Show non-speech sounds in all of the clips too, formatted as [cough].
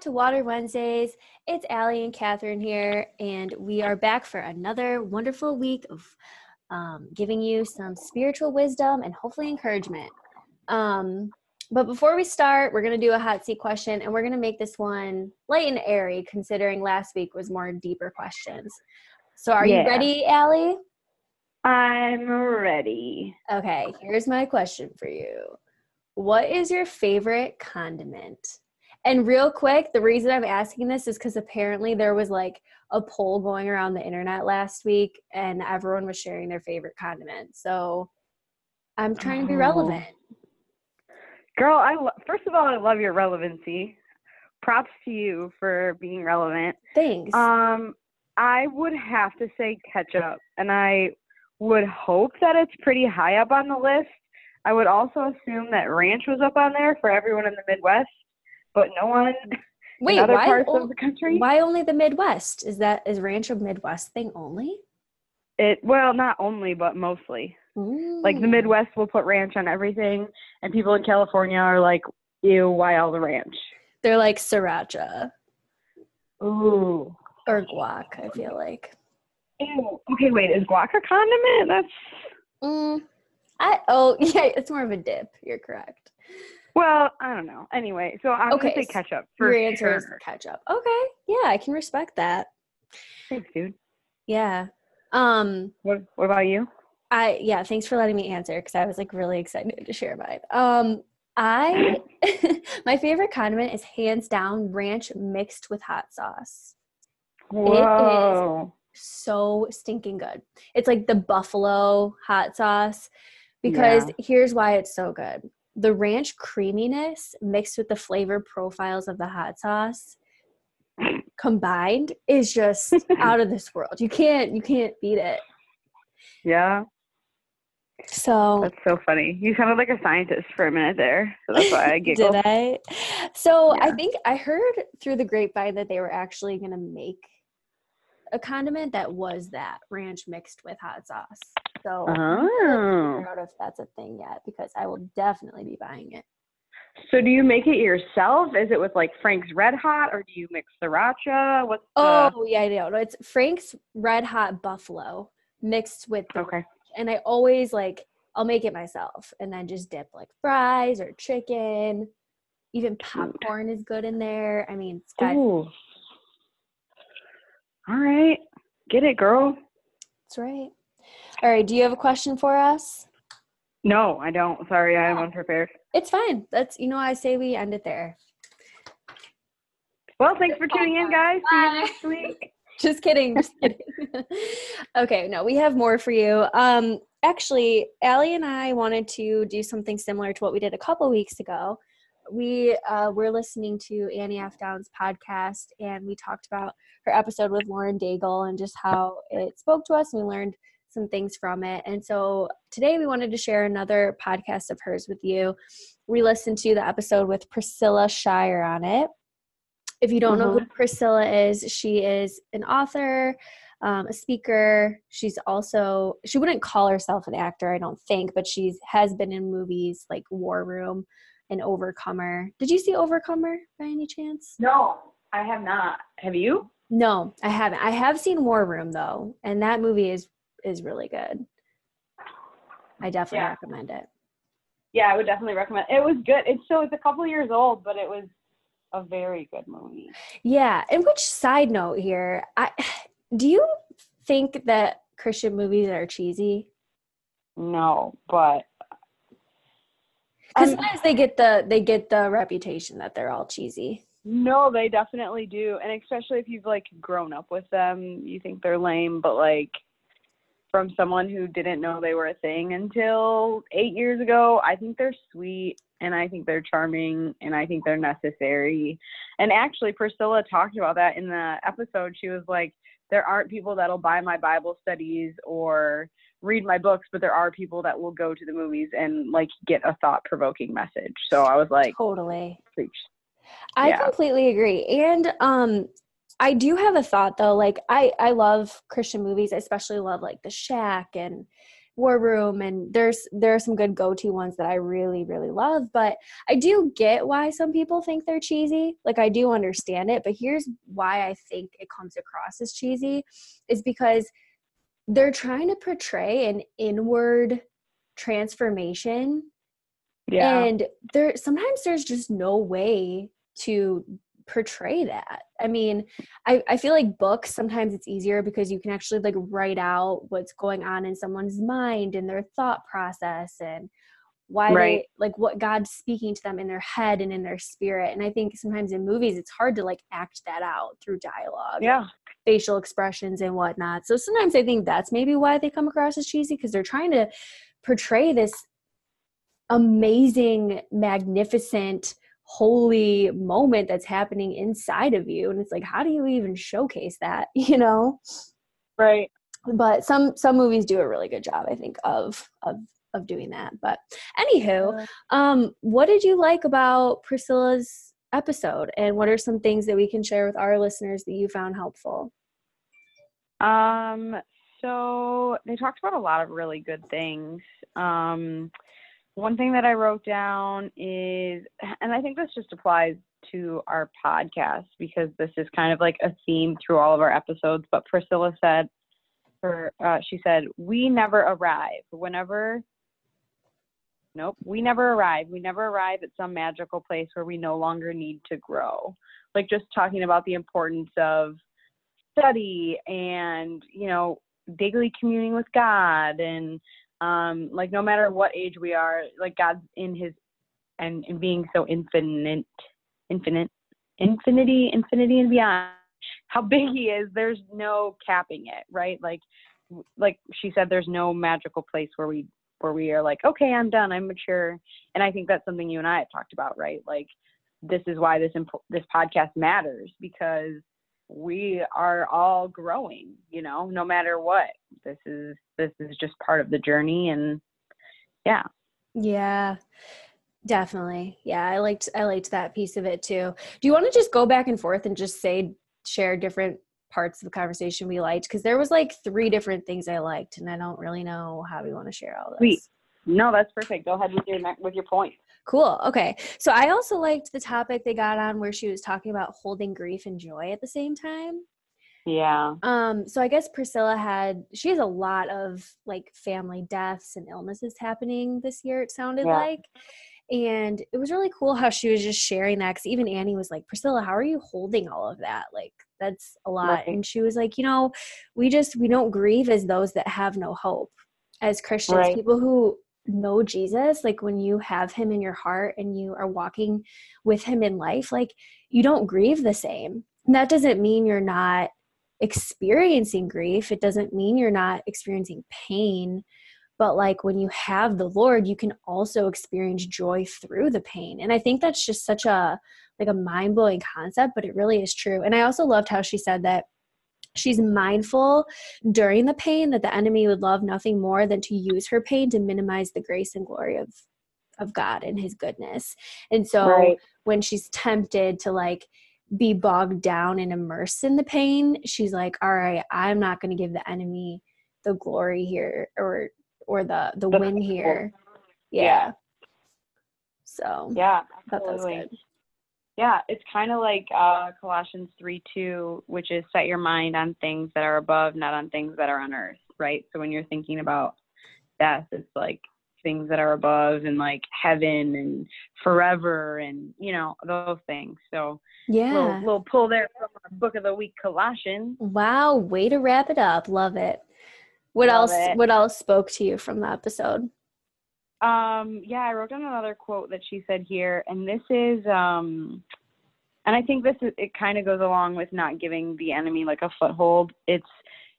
back to Water Wednesdays. It's Allie and Catherine here, and we are back for another wonderful week of um, giving you some spiritual wisdom and hopefully encouragement. Um, but before we start, we're going to do a hot seat question, and we're going to make this one light and airy, considering last week was more deeper questions. So, are Yeah. you ready, Allie? I'm ready. Okay, here's my question for you. What is your favorite condiment? And real quick, the reason I'm asking this is because apparently there was like a poll going around the internet last week and everyone was sharing their favorite condiment. So I'm trying to be Oh. relevant. Girl, I lo- first of all, I love your relevancy. Props to you for being relevant. Thanks. Um, I would have to say ketchup, and I would hope that it's pretty high up on the list. I would also assume that ranch was up on there for everyone in the Midwest, but no one Wait, in other why, parts o- of the country. why only the Midwest? Is that is ranch a Midwest thing only? It well, not only, but mostly. Like the. Midwest will put ranch on everything, and people in California are like, "Ew, why all the ranch?" They're like sriracha Ooh. or guac, I feel like. Ew. Okay, wait. Is guac a condiment? That's Mm, I oh [laughs] yeah, it's more of a dip. You're correct. Well, I don't know. Anyway, so I'm Okay, gonna say ketchup for Your answer is sure. ketchup. Okay, yeah, I can respect that. Thanks, dude. Yeah. Um, What What about you? I yeah, thanks for letting me answer because I was like really excited to share mine. Um, I [laughs] my favorite condiment is hands down ranch mixed with hot sauce. Whoa. So stinking good. It's like the buffalo hot sauce because Yeah. here's why it's so good. The ranch creaminess mixed with the flavor profiles of the hot sauce combined is just [laughs] out of this world. You can't you can't beat it. Yeah, So that's so funny. You sounded like a scientist for a minute there, so that's why I [laughs] giggled. Did I? So I think I heard through the grapevine that they were actually going to make a condiment that was that ranch mixed with hot sauce. So I don't know if oh. that's a thing yet because I will definitely be buying it. So do you make it yourself? Is it with like Frank's Red Hot, or do you mix sriracha? What's the? Oh yeah, I know. It's Frank's Red Hot Buffalo mixed with Okay. and I always like I'll make it myself and then just dip like fries or chicken. Even popcorn is good in there. I mean, it's got Ooh. All right. Get it, girl. That's right. All right. Do you have a question for us? No, I don't. Sorry, I am unprepared. It's fine. That's you know I say we end it there. Well, thanks for tuning in, guys. See Bye. you next week. [laughs] Just kidding. Just kidding. [laughs] okay. No, we have more for you. Um, actually, Allie and I wanted to do something similar to what we did a couple weeks ago. We uh, were listening to Annie F. Downs' podcast, and we talked about her episode with Lauren Daigle and just how it spoke to us. And we learned some things from it. And so today we wanted to share another podcast of hers with you. We listened to the episode with Priscilla Shirer on it. If you don't know who Priscilla is, she is an author, um, a speaker. She's also she wouldn't call herself an actor, I don't think, but she's has been in movies like War Room and Overcomer. Did you see Overcomer by any chance? No, I have not. Have you? No, I haven't. I have seen War Room though, and that movie is is really good. I definitely Yeah. recommend it. Yeah, I would definitely recommend. It was good. It's so it's a couple years old, but it was a very good movie. Yeah, and which side note here, I do you think that Christian movies are cheesy? No, but Because Um, sometimes they get the they get the reputation that they're all cheesy. no, they definitely do, and especially if you've like grown up with them, you think they're lame, but like from someone who didn't know they were a thing until eight years ago, I think they're sweet and I think they're charming and I think they're necessary. And actually, Priscilla talked about that in the episode. She was like, there aren't people that'll buy my Bible studies or read my books, but there are people that will go to the movies and like get a thought provoking message. So I was like, Totally. preach. I Yeah. completely agree. And um I do have a thought though, like I I love Christian movies. I especially love like The Shack and War Room, and there's there are some good go to ones that I really really love. But I do get why some people think they're cheesy. Like I do understand it, but here's why I think it comes across as cheesy, is because they're trying to portray an inward transformation yeah. and there sometimes there's just no way to portray that. I mean I, I feel like books sometimes it's easier because you can actually like write out what's going on in someone's mind and their thought process and why right. they like what god's speaking to them in their head and in their spirit. And i think sometimes in movies it's hard to like act that out through dialogue yeah. facial expressions and whatnot. So sometimes i think that's maybe why they come across as cheesy because they're trying to portray this amazing magnificent holy moment that's happening inside of you and it's like how do you even showcase that [laughs] you know? Right. But some some movies do a really good job i think of of of doing that. But anywho um what did you like about priscilla's episode? And what are some things that we can share with our listeners that you found helpful? Um so they talked about a lot of really good things. Um one thing that I wrote down is, and I think this just applies to our podcast because this is kind of like a theme through all of our episodes. But Priscilla said, her, uh, she said, we never arrive. Whenever, nope, we never arrive. We never arrive at some magical place where we no longer need to grow. Like just talking about the importance of study and, you know, daily communing with God and um like no matter what age we are like god's in his and, and being so infinite infinite infinity infinity and beyond how big he is there's no capping it right? Like like she said there's no magical place where we where we are like okay i'm done i'm mature. And i think that's something you and i have talked about right? Like this is why this imp- this podcast matters because we are all growing you know no matter what. This is this is just part of the journey and yeah. Yeah definitely. Yeah i liked i liked that piece of it too. Do you want to just go back and forth and just say share different parts of the conversation we liked? Because there was like three different things i liked and i don't really know how we want to share all this. Sweet. no that's perfect. Go ahead with your with your point Cool. Okay. So I also liked the topic they got on where she was talking about holding grief and joy at the same time. Yeah. Um, so I guess Priscilla had she has a lot of like family deaths and illnesses happening this year, it sounded yeah. like. And it was really cool how she was just sharing that because even Annie was like, Priscilla, how are you holding all of that? Like, that's a lot. Right. And she was like, you know, we just, we don't grieve as those that have no hope. As Christians, right. people who know Jesus, like when you have him in your heart and you are walking with him in life, like you don't grieve the same. And that doesn't mean you're not experiencing grief. It doesn't mean you're not experiencing pain. But like when you have the Lord, you can also experience joy through the pain. And I think that's just such a like a mind-blowing concept, but it really is true. And I also loved how she said that She's mindful during the pain that the enemy would love nothing more than to use her pain to minimize the grace and glory of of God and his goodness. And so right. when she's tempted to like be bogged down and immersed in the pain, she's like, "All right, I'm not going to give the enemy the glory here or or the the win here." Yeah. So, yeah. So yeah, absolutely yeah, it's kind of like uh, Colossians 3 2, which is set your mind on things that are above, not on things that are on earth, right? So when you're thinking about death, it's like things that are above and like heaven and forever and, you know, those things. So, yeah. Little, little pull there from our book of the week, Colossians. Wow, way to wrap it up. Love it. What Love else? It. What else spoke to you from the episode? Um, yeah, I wrote down another quote that she said here, and this is, um, and I think this is, it kind of goes along with not giving the enemy like a foothold. It's,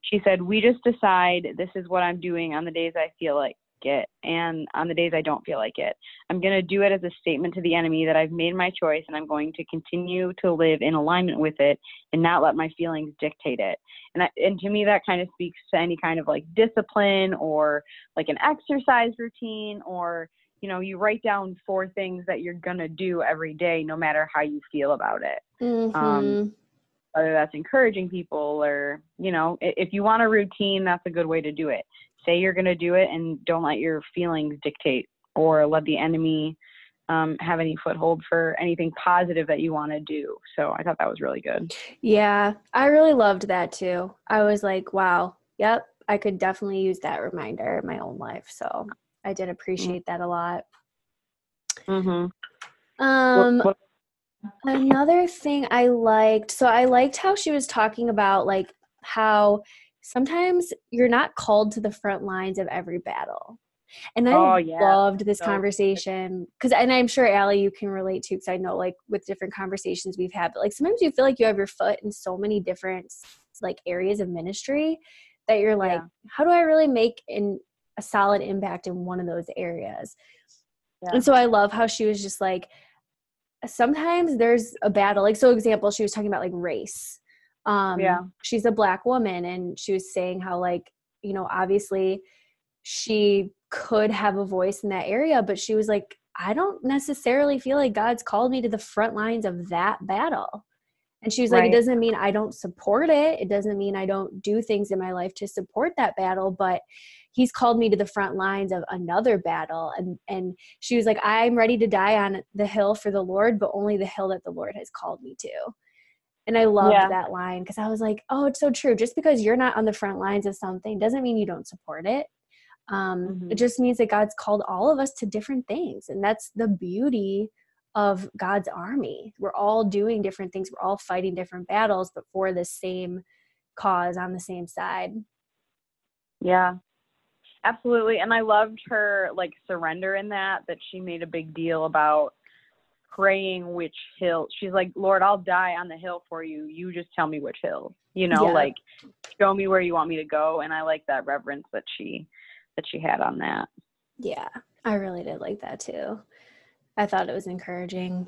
she said, we just decide this is what I'm doing on the days I feel like it and on the days I don't feel like it. I'm going to do it as a statement to the enemy that I've made my choice and I'm going to continue to live in alignment with it and not let my feelings dictate it. And and to me that kind of speaks to any kind of like discipline or like an exercise routine or you know, you write down four things that you're going to do every day no matter how you feel about it. Mm-hmm. Um, whether that's encouraging people or you know if you want a routine that's a good way to do it say you're going to do it and don't let your feelings dictate or let the enemy um, have any foothold for anything positive that you want to do. So I thought that was really good. Yeah, I really loved that too. I was like, wow, yep, I could definitely use that reminder in my own life. So I did appreciate that a lot. Mm-hmm. Um, What- what- Another thing I liked, so I liked how she was talking about like how sometimes you're not called to the front lines of every battle. And I Oh, yeah. loved this So conversation because, and I'm sure Allie, you can relate to because I know like with different conversations we've had, but like sometimes you feel like you have your foot in so many different like areas of ministry that you're like, Yeah. how do I really make an, a solid impact in one of those areas? Yeah. And so I love how she was just like, sometimes there's a battle. Like, so example, she was talking about like race. Um, Yeah. She's a black woman, and she was saying how, like, you know, obviously she could have a voice in that area, but she was like, I don't necessarily feel like God's called me to the front lines of that battle. And she was like, Right. it doesn't mean I don't support it. It doesn't mean I don't do things in my life to support that battle, but he's called me to the front lines of another battle. And and she was like, I'm ready to die on the hill for the Lord, but only the hill that the Lord has called me to. And I loved Yeah. that line because I was like, oh, it's so true. Just because you're not on the front lines of something doesn't mean you don't support it. Um, Mhm. It just means that God's called all of us to different things. And that's the beauty of God's army. We're all doing different things, we're all fighting different battles, but for the same cause on the same side. Yeah. Absolutely. And I loved her like surrender in that that she made a big deal about praying which hill. She's like, "Lord, I'll die on the hill for you. You just tell me which hill." You know, Yeah. like show me where you want me to go and I like that reverence that she that she had on that. Yeah, I really did like that too. I thought it was encouraging.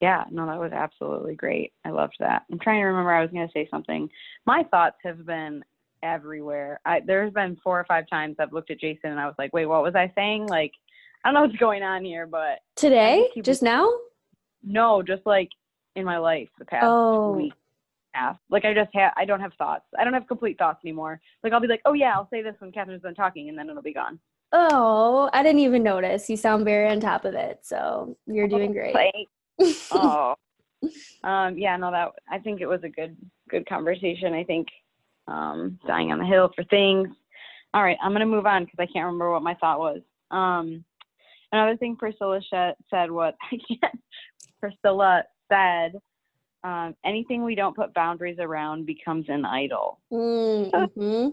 Yeah, no, that was absolutely great. I loved that. I'm trying to remember I was going to say something. My thoughts have been everywhere. I there's been four or five times I've looked at Jason and I was like, "Wait, what was I saying?" Like I don't know what's going on here, but Today? Just now? no, just like in my life the past Oh. week half. Like I just have I don't have thoughts. I don't have complete thoughts anymore. Like I'll be like, "Oh yeah, I'll say this when Catherine's done talking," and then it'll be gone. Oh, I didn't even notice. You sound very on top of it. So you're doing great. [laughs] Oh um yeah no that i think it was a good good conversation i think um dying on the hill for things all right i'm going to move on because i can't remember what my thought was um another thing priscilla sh- said what i can't priscilla said um anything we don't put boundaries around becomes an idol mm-hmm.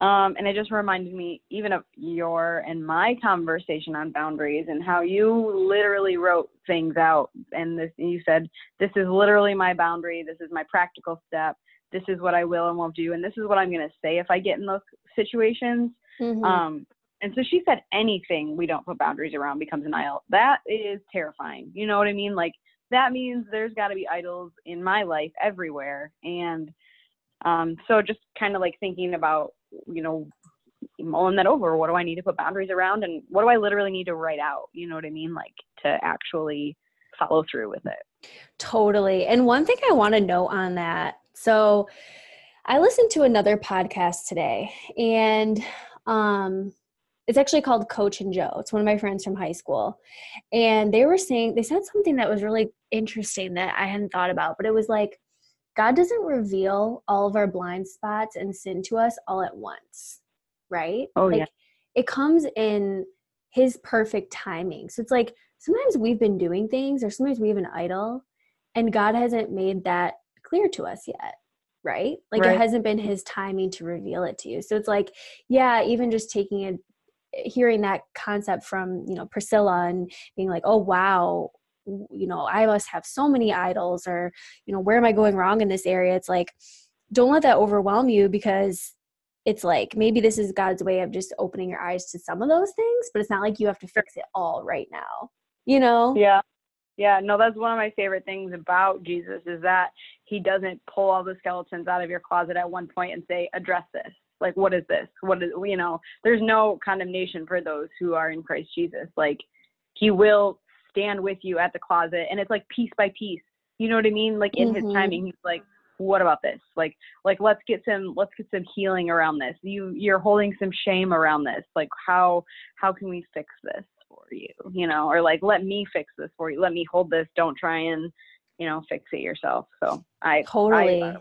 Um, and it just reminded me even of your and my conversation on boundaries and how you literally wrote things out and this you said, This is literally my boundary, this is my practical step, this is what I will and won't do, and this is what I'm gonna say if I get in those situations. Mm-hmm. Um and so she said anything we don't put boundaries around becomes an idol. That is terrifying. You know what I mean? Like that means there's gotta be idols in my life everywhere. And um so just kind of like thinking about you know, mulling that over. What do I need to put boundaries around, and what do I literally need to write out? You know what I mean? Like to actually follow through with it. Totally. And one thing I want to note on that so I listened to another podcast today, and um, it's actually called Coach and Joe. It's one of my friends from high school. And they were saying, they said something that was really interesting that I hadn't thought about, but it was like, God doesn't reveal all of our blind spots and sin to us all at once, right? Oh, like, yeah. It comes in His perfect timing. So it's like sometimes we've been doing things, or sometimes we have an idol, and God hasn't made that clear to us yet, right? Like Right. it hasn't been His timing to reveal it to you. So it's like, yeah, even just taking it, hearing that concept from you know Priscilla and being like, oh wow, you know i must have so many idols or you know where am i going wrong in this area it's like don't let that overwhelm you because it's like maybe this is god's way of just opening your eyes to some of those things but it's not like you have to fix it all right now you know Yeah. Yeah, no, that's one of my favorite things about Jesus is that he doesn't pull all the skeletons out of your closet at one point and say, address this. Like, what is this? What is, you know, there's no condemnation for those who are in Christ Jesus. Like, he will stand with you at the closet and it's like piece by piece. You know what I mean? Like, in Mhm. his timing, he's like, what about this like like let's get some let's get some healing around this you you're holding some shame around this like how how can we fix this for you you know or like let me fix this for you let me hold this don't try and you know fix it yourself so i totally I,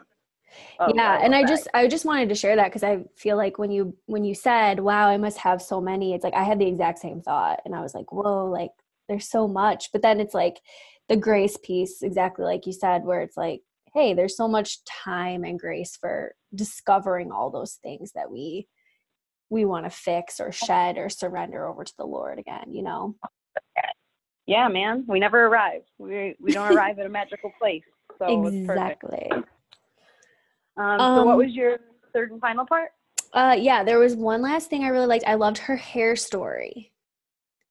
Oh, yeah and i just i just wanted to share that because i feel like when you when you said wow i must have so many it's like i had the exact same thought and i was like whoa like there's so much but then it's like the grace piece exactly like you said where it's like hey there's so much time and grace for discovering all those things that we we want to fix or shed or surrender over to the lord again you know? Yeah man we never arrive. We we don't arrive at a magical place so exactly um, so what um, was your third and final part uh yeah there was one last thing i really liked i loved her hair story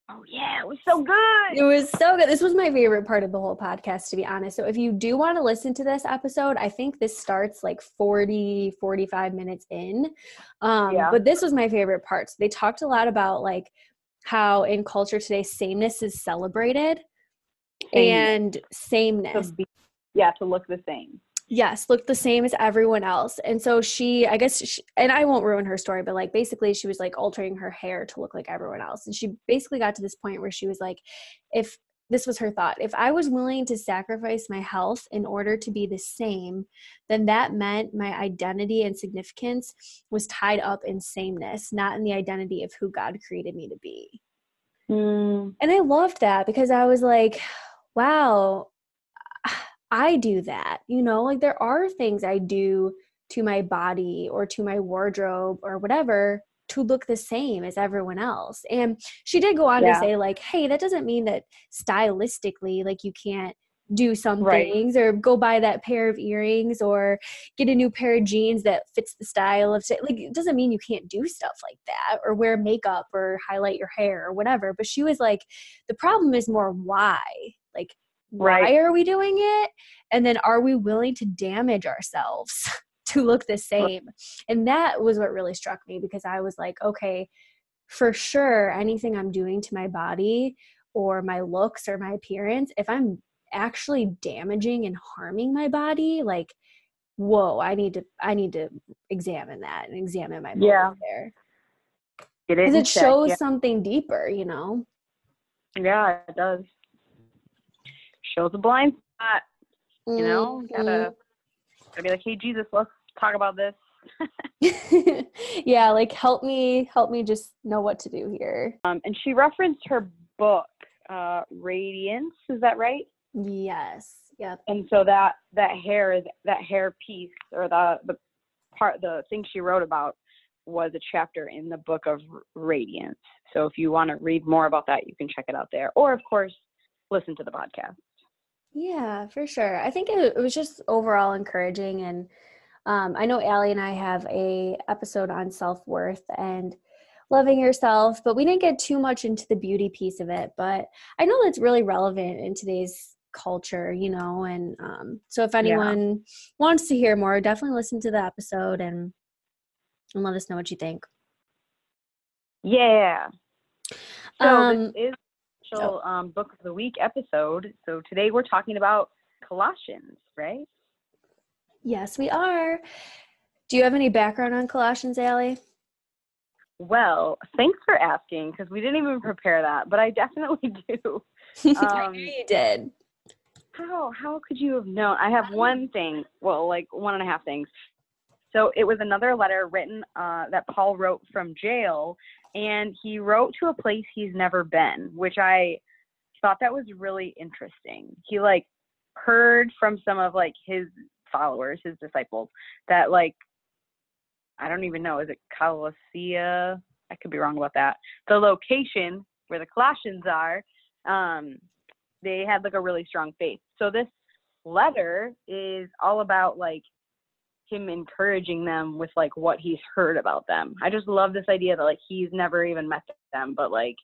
Oh yeah, it was so good. It was so good. This was my favorite part of the whole podcast to be honest. So if you do want to listen to this episode, I think this starts like 40 45 minutes in. Um yeah. but this was my favorite part. So they talked a lot about like how in culture today sameness is celebrated Same. and sameness. To be, yeah, to look the same yes looked the same as everyone else. And so she i guess she, and i won't ruin her story but like basically she was like altering her hair to look like everyone else. And she basically got to this point where she was like if this was her thought if i was willing to sacrifice my health in order to be the same then that meant my identity and significance was tied up in sameness not in the identity of who god created me to be. Mm. and i loved that because i was like wow I do that. You know, like there are things I do to my body or to my wardrobe or whatever to look the same as everyone else. And she did go on yeah. to say, like, hey, that doesn't mean that stylistically, like, you can't do some right. things or go buy that pair of earrings or get a new pair of jeans that fits the style of like it doesn't mean you can't do stuff like that or wear makeup or highlight your hair or whatever but she was like the problem is more why like right. why are we doing it and then are we willing to damage ourselves [laughs] to look the same and that was what really struck me because i was like okay for sure anything i'm doing to my body or my looks or my appearance if i'm actually damaging and harming my body like whoa i need to i need to examine that and examine my body yeah. there because it, it shows yeah. something deeper you know yeah it does shows a blind spot. You know, mm-hmm. gotta gotta be like, hey Jesus, let's talk about this. [laughs] [laughs] yeah, like help me, help me just know what to do here. Um, and she referenced her book, uh, Radiance. Is that right? Yes. Yep. And so that that hair is that hair piece or the the part the thing she wrote about was a chapter in the book of Radiance. So if you want to read more about that, you can check it out there, or of course, listen to the podcast. Yeah, for sure. I think it, it was just overall encouraging, and um, I know Allie and I have a episode on self worth and loving yourself, but we didn't get too much into the beauty piece of it. But I know that's really relevant in today's culture, you know. And um, so, if anyone yeah. wants to hear more, definitely listen to the episode and and let us know what you think. Yeah. So um, this is special oh. um, book of the week episode. So today we're talking about Colossians, right? Yes, we are. Do you have any background on Colossians, Allie? Well, thanks for asking because we didn't even prepare that, but I definitely [laughs] do. [laughs] Um, I knew you did. How how could you have known? I have one thing. Well, like one and a half things. So it was another letter written uh, that Paul wrote from jail, and he wrote to a place he's never been, which I thought that was really interesting. He like heard from some of like his followers, his disciples, that like I don't even know, is it Colossia? I could be wrong about that. The location where the Colossians are, um, they had like a really strong faith. So this letter is all about like him encouraging them with like what he's heard about them. I just love this idea that like he's never even met them, but like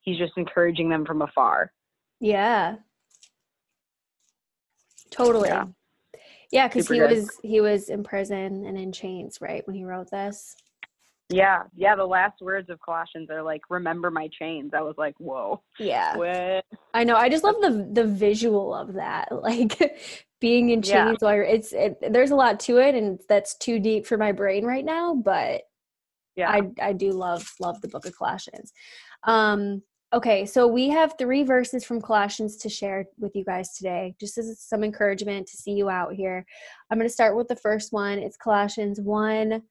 he's just encouraging them from afar. Yeah. Totally. Yeah, yeah cuz he good. was he was in prison and in chains, right, when he wrote this. Yeah, yeah. The last words of Colossians are like, "Remember my chains." I was like, "Whoa." Yeah. What? I know. I just love the the visual of that. [laughs] Like being in chains yeah. while you're, it's it, there's a lot to it and that's too deep for my brain right now but yeah. I i do love love the book of colossians. Um okay so we have three verses from colossians to share with you guys today just as some encouragement to see you out here. I'm going to start with the first one. It's colossians 1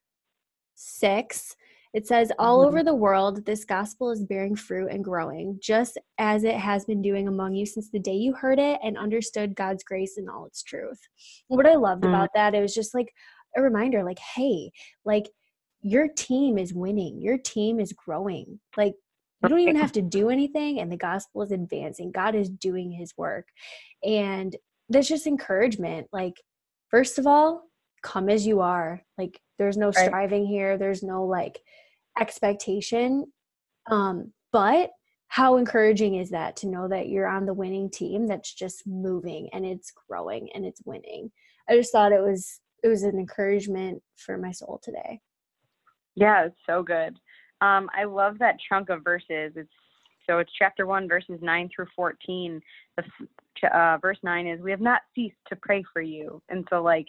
6 it says, All mm-hmm. over the world, this gospel is bearing fruit and growing, just as it has been doing among you since the day you heard it and understood God's grace and all its truth. what I loved mm-hmm. about that, it was just like a reminder like, hey, like your team is winning, your team is growing. Like, you don't even have to do anything, and the gospel is advancing. God is doing his work. And there's just encouragement. Like, first of all, come as you are. Like, there's no striving right. here, there's no like, expectation. Um, but how encouraging is that to know that you're on the winning team that's just moving and it's growing and it's winning? I just thought it was it was an encouragement for my soul today. Yeah, it's so good. Um, I love that chunk of verses. It's so it's chapter one, verses nine through fourteen. The uh, verse nine is, "We have not ceased to pray for you," and so like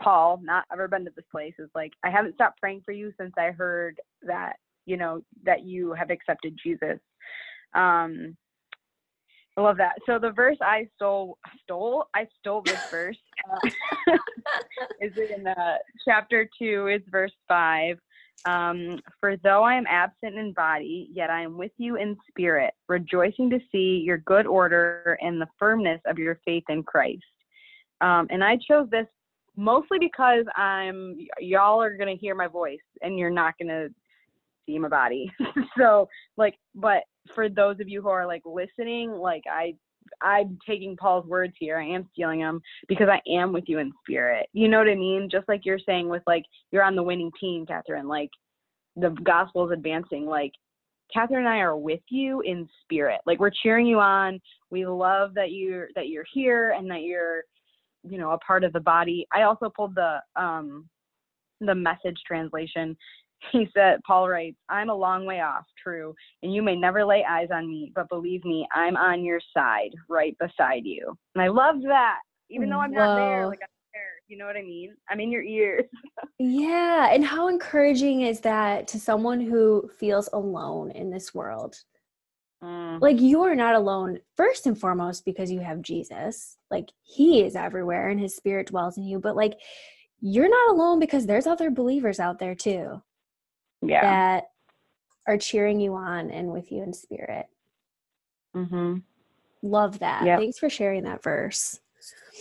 Paul, not ever been to this place, is like, I haven't stopped praying for you since I heard that, you know, that you have accepted Jesus. Um, I love that. So the verse I stole, stole, I stole this [laughs] verse. Uh, [laughs] is in the chapter two, is verse five. Um, For though I am absent in body, yet I am with you in spirit, rejoicing to see your good order and the firmness of your faith in Christ. Um, and I chose this mostly because I'm y'all are gonna hear my voice and you're not gonna see my body. [laughs] so like, but for those of you who are like listening, like I I'm taking Paul's words here. I am stealing them because I am with you in spirit. You know what I mean? Just like you're saying with like you're on the winning team, Catherine. Like the gospel is advancing. Like Catherine and I are with you in spirit. Like we're cheering you on. We love that you're that you're here and that you're you know a part of the body. I also pulled the um the message translation. [laughs] He said paul writes i'm a long way off true and you may never lay eyes on me but believe me i'm on your side right beside you. And i love that even though i'm Whoa. not there like i'm there you know what i mean? I'm in your ears. [laughs] Yeah and how encouraging is that to someone who feels alone in this world Mm. Like you are not alone first and foremost because you have Jesus. Like he is everywhere and his spirit dwells in you, but like you're not alone because there's other believers out there too. Yeah. That are cheering you on and with you in spirit. Mhm. Love that. Yep. Thanks for sharing that verse.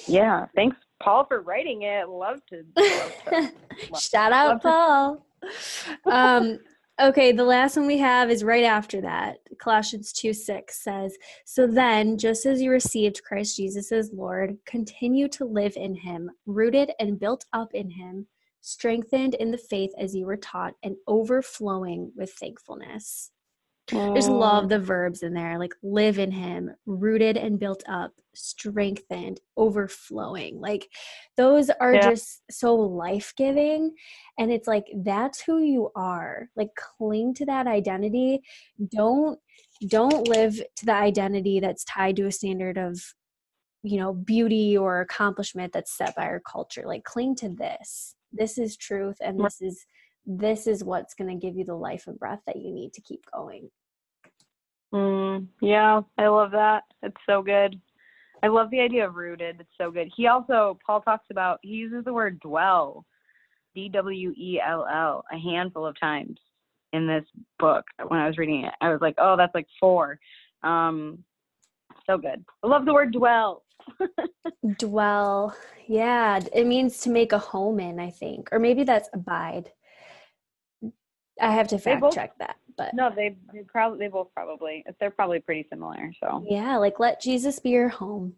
Yeah, thanks Paul for writing it. Love to, love to [laughs] love, Shout out Paul. [laughs] Um Okay, the last one we have is right after that. Colossians 2 6 says, So then, just as you received Christ Jesus as Lord, continue to live in him, rooted and built up in him, strengthened in the faith as you were taught, and overflowing with thankfulness. Just love oh. the verbs in there like live in him, rooted and built up, strengthened, overflowing. Like those are yeah. just so life giving. And it's like that's who you are. Like cling to that identity. Don't don't live to the identity that's tied to a standard of you know beauty or accomplishment that's set by our culture like cling to this this is truth and this is this is what's going to give you the life and breath that you need to keep going. Mm, yeah, I love that. It's so good. I love the idea of rooted. It's so good. He also, Paul talks about, he uses the word dwell, D W E L L, a handful of times in this book when I was reading it. I was like, oh, that's like four. Um, so good. I love the word dwell. [laughs] dwell. Yeah, it means to make a home in, I think. Or maybe that's abide. I have to fact both, check that, but no, they, they probably they both probably they're probably pretty similar. So yeah, like let Jesus be your home.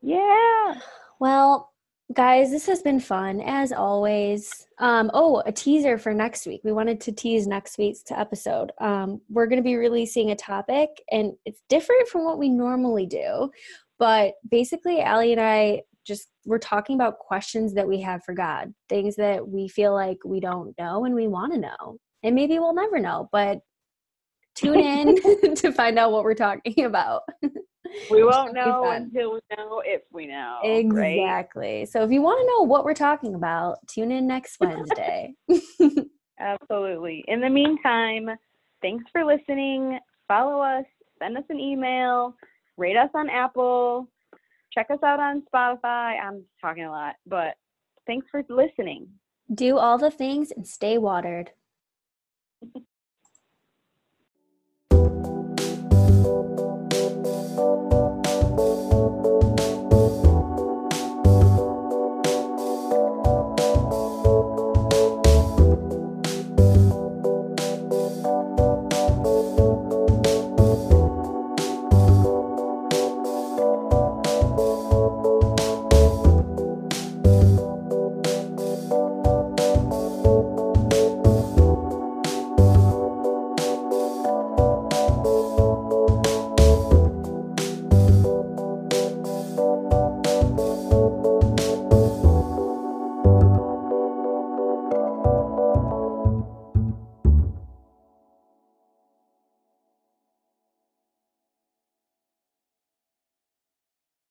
Yeah. Well, guys, this has been fun as always. Um, oh, a teaser for next week. We wanted to tease next week's episode. Um, we're going to be releasing a topic, and it's different from what we normally do. But basically, Allie and I just we're talking about questions that we have for God, things that we feel like we don't know and we want to know. And maybe we'll never know, but tune in [laughs] [laughs] to find out what we're talking about. we [laughs] won't know until we know if we know. Exactly. Right? So if you want to know what we're talking about, tune in next Wednesday. Absolutely. In the meantime, thanks for listening. Follow us, send us an email, rate us on Apple, check us out on Spotify. I'm talking a lot, but thanks for listening. Do all the things and stay watered.